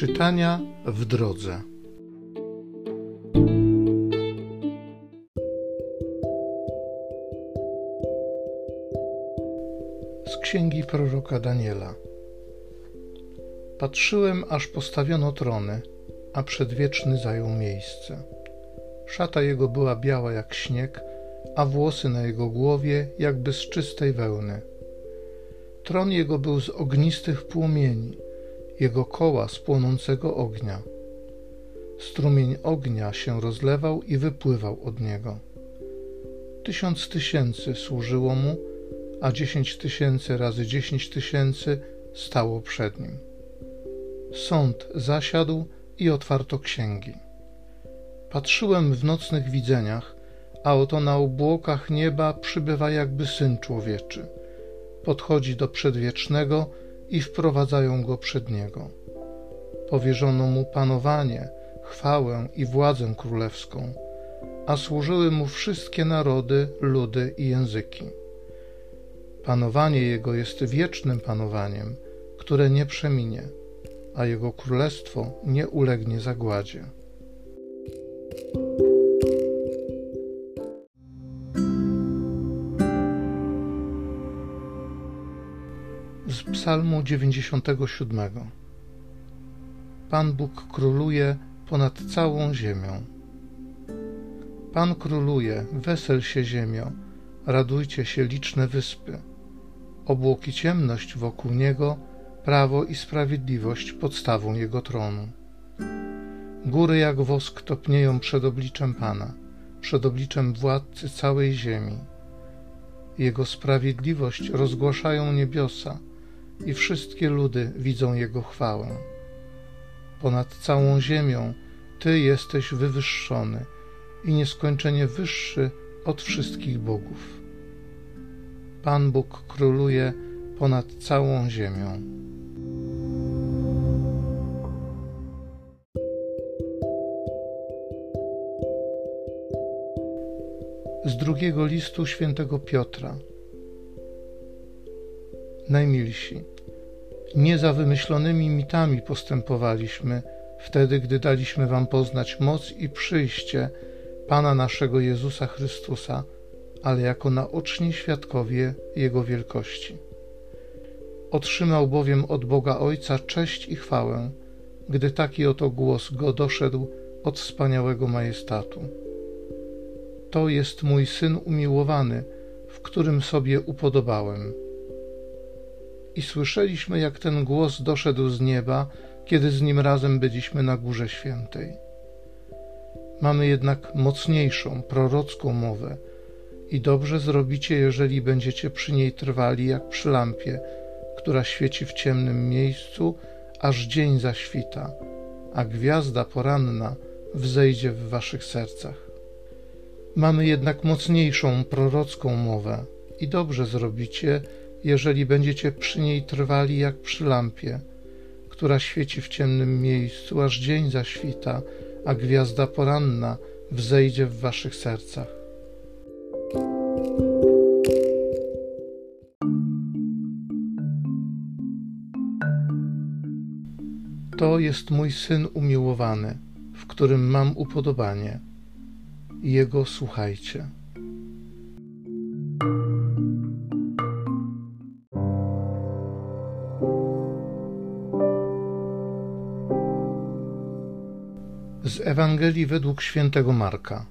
Czytania w drodze. Z księgi proroka Daniela. Patrzyłem, aż postawiono trony, a przedwieczny zajął miejsce. Szata jego była biała jak śnieg, a włosy na jego głowie jakby z czystej wełny. Tron jego był z ognistych płomieni jego koła z płonącego ognia. Strumień ognia się rozlewał i wypływał od niego. Tysiąc tysięcy służyło mu, a dziesięć tysięcy razy dziesięć tysięcy stało przed nim. Sąd zasiadł i otwarto księgi. Patrzyłem w nocnych widzeniach, a oto na obłokach nieba przybywa jakby syn człowieczy. Podchodzi do przedwiecznego i wprowadzają go przed niego. Powierzono mu panowanie, chwałę i władzę królewską, a służyły mu wszystkie narody, ludy i języki. Panowanie jego jest wiecznym panowaniem, które nie przeminie, a jego królestwo nie ulegnie zagładzie. Psalmu 97. Pan Bóg króluje ponad całą ziemią. Pan króluje, wesel się ziemio, radujcie się liczne wyspy. Obłoki ciemność wokół niego, prawo i sprawiedliwość podstawą jego tronu. Góry jak wosk topnieją przed obliczem Pana, przed obliczem władcy całej ziemi. Jego sprawiedliwość rozgłaszają niebiosa, i wszystkie ludy widzą Jego chwałę. Ponad całą ziemią Ty jesteś wywyższony i nieskończenie wyższy od wszystkich bogów. Pan Bóg króluje ponad całą ziemią. Z drugiego listu świętego Piotra najmilsi. Nie za wymyślonymi mitami postępowaliśmy wtedy, gdy daliśmy Wam poznać moc i przyjście Pana naszego Jezusa Chrystusa, ale jako naoczni świadkowie Jego wielkości. Otrzymał bowiem od Boga Ojca cześć i chwałę, gdy taki oto głos go doszedł od wspaniałego majestatu. To jest mój syn umiłowany, w którym sobie upodobałem i słyszeliśmy, jak ten głos doszedł z nieba, kiedy z nim razem byliśmy na Górze Świętej. Mamy jednak mocniejszą, prorocką mowę i dobrze zrobicie, jeżeli będziecie przy niej trwali jak przy lampie, która świeci w ciemnym miejscu, aż dzień zaświta, a gwiazda poranna wzejdzie w waszych sercach. Mamy jednak mocniejszą, prorocką mowę i dobrze zrobicie, jeżeli będziecie przy niej trwali jak przy lampie, która świeci w ciemnym miejscu, aż dzień zaświta, a gwiazda poranna wzejdzie w waszych sercach. To jest mój syn umiłowany, w którym mam upodobanie. Jego słuchajcie. Z Ewangelii według świętego Marka.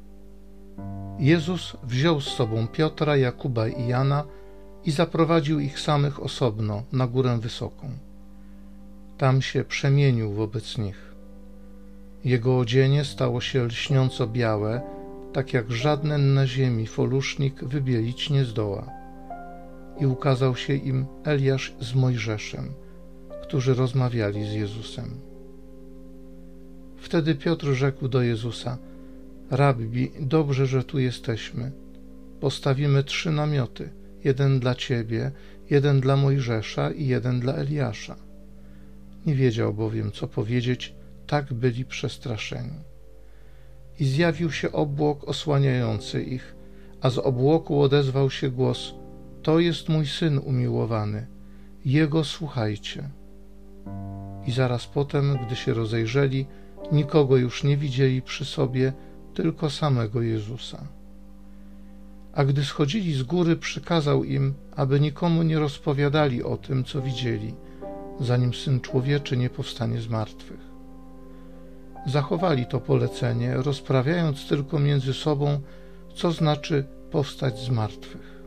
Jezus wziął z sobą Piotra, Jakuba i Jana i zaprowadził ich samych osobno na górę wysoką. Tam się przemienił wobec nich. Jego odzienie stało się lśniąco białe, tak jak żaden na ziemi folusznik wybielić nie zdoła. I ukazał się im Eliasz z Mojżeszem, którzy rozmawiali z Jezusem. Wtedy Piotr rzekł do Jezusa: Rabbi, dobrze, że tu jesteśmy. Postawimy trzy namioty: jeden dla ciebie, jeden dla Mojżesza i jeden dla Eliasza. Nie wiedział bowiem, co powiedzieć, tak byli przestraszeni. I zjawił się obłok osłaniający ich, a z obłoku odezwał się głos: To jest mój syn umiłowany, jego słuchajcie. I zaraz potem, gdy się rozejrzeli, nikogo już nie widzieli przy sobie, tylko samego Jezusa. A gdy schodzili z góry, przykazał im, aby nikomu nie rozpowiadali o tym, co widzieli, zanim syn człowieczy nie powstanie z martwych. Zachowali to polecenie, rozprawiając tylko między sobą, co znaczy powstać z martwych.